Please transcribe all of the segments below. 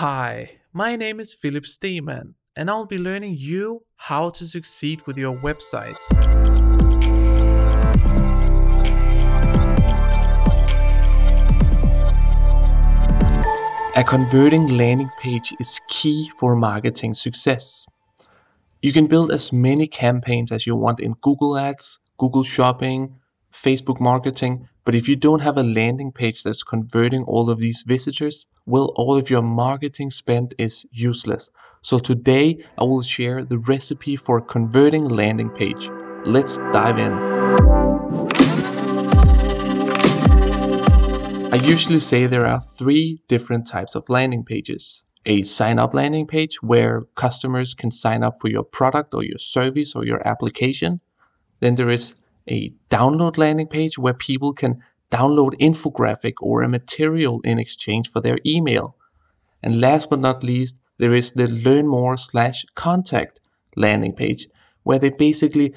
Hi, my name is Philip Steeman, and I'll be learning you how to succeed with your website. A converting landing page is key for marketing success. You can build as many campaigns as you want in Google Ads, Google Shopping, Facebook marketing, but if you don't have a landing page that's converting all of these visitors, well, all of your marketing spend is useless. So today I will share the recipe for converting landing page. Let's dive in. I usually say there are three different types of landing pages. A sign up landing page where customers can sign up for your product or your service or your application. Then there is a download landing page where people can download infographic or a material in exchange for their email. And last but not least, there is the learn more slash contact landing page where they basically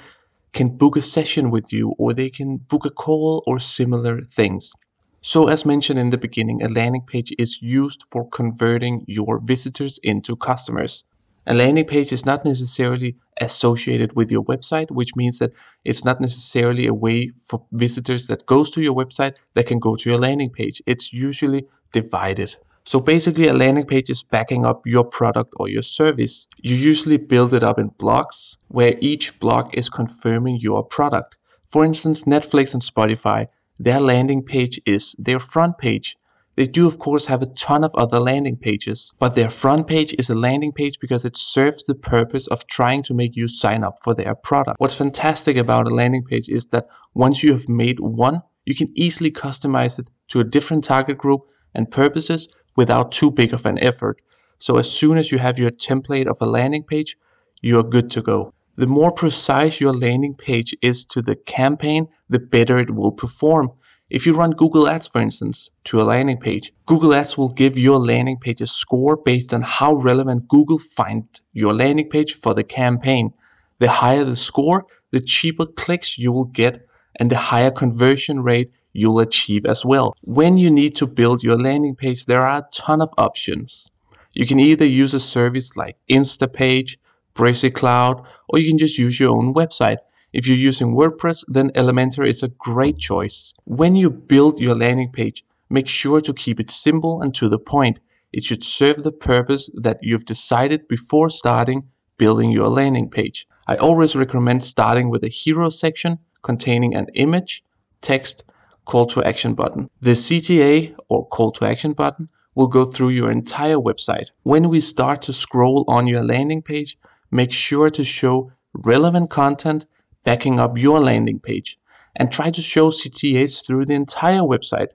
can book a session with you or they can book a call or similar things. So, as mentioned in the beginning, a landing page is used for converting your visitors into customers. A landing page is not necessarily associated with your website, which means that it's not necessarily a way for visitors that goes to your website that can go to your landing page. It's usually divided. So basically a landing page is backing up your product or your service. You usually build it up in blocks where each block is confirming your product. For instance, Netflix and Spotify, their landing page is their front page they do, of course, have a ton of other landing pages, but their front page is a landing page because it serves the purpose of trying to make you sign up for their product. What's fantastic about a landing page is that once you have made one, you can easily customize it to a different target group and purposes without too big of an effort. So as soon as you have your template of a landing page, you are good to go. The more precise your landing page is to the campaign, the better it will perform. If you run Google Ads, for instance, to a landing page, Google Ads will give your landing page a score based on how relevant Google find your landing page for the campaign. The higher the score, the cheaper clicks you will get and the higher conversion rate you'll achieve as well. When you need to build your landing page, there are a ton of options. You can either use a service like Instapage, Brizy Cloud, or you can just use your own website. If you're using WordPress, then Elementor is a great choice. When you build your landing page, make sure to keep it simple and to the point. It should serve the purpose that you've decided before starting building your landing page. I always recommend starting with a hero section containing an image, text, call to action button. The CTA or call to action button will go through your entire website. When we start to scroll on your landing page, make sure to show relevant content backing up your landing page and try to show CTAs through the entire website.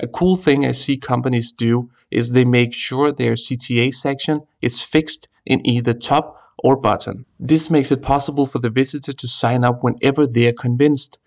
A cool thing I see companies do is they make sure their CTA section is fixed in either top or bottom. This makes it possible for the visitor to sign up whenever they are convinced,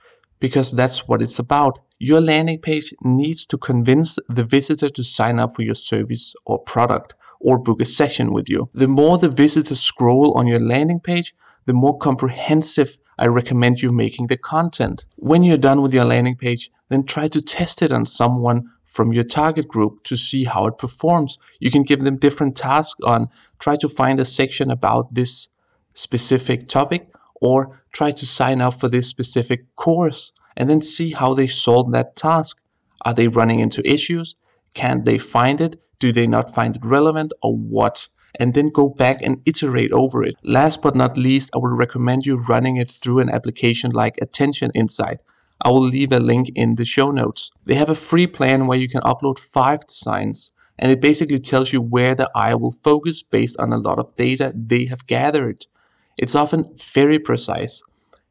because that's what it's about. Your landing page needs to convince the visitor to sign up for your service or product or book a session with you. The more the visitors scroll on your landing page, the more comprehensive I recommend you making the content. When you're done with your landing page, then try to test it on someone from your target group to see how it performs. You can give them different tasks on try to find a section about this specific topic or try to sign up for this specific course and then see how they solve that task. Are they running into issues? Can they find it? Do they not find it relevant or what? And then go back and iterate over it. Last but not least, I would recommend you running it through an application like Attention Insight. I will leave a link in the show notes. They have a free plan where you can upload five designs, and it basically tells you where the eye will focus based on a lot of data they have gathered. It's often very precise.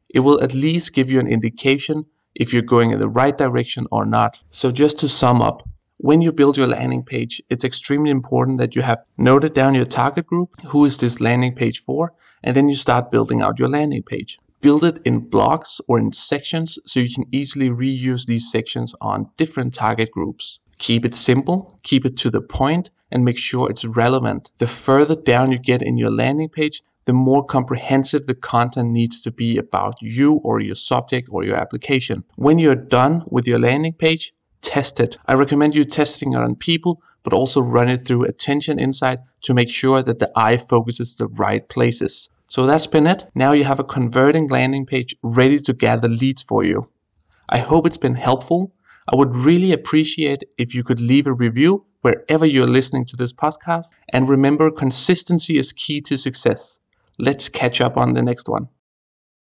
It will at least give you an indication if you're going in the right direction or not. So, just to sum up, when you build your landing page, it's extremely important that you have noted down your target group, who is this landing page for, and then you start building out your landing page. Build it in blocks or in sections so you can easily reuse these sections on different target groups. Keep it simple, keep it to the point, and make sure it's relevant. The further down you get in your landing page, the more comprehensive the content needs to be about you or your subject or your application. When you're done with your landing page, test it. I recommend you testing it on people, but also run it through Attention Insight to make sure that the eye focuses the right places. So that's been it. Now you have a converting landing page ready to gather leads for you. I hope it's been helpful. I would really appreciate if you could leave a review wherever you're listening to this podcast. And remember, consistency is key to success. Let's catch up on the next one.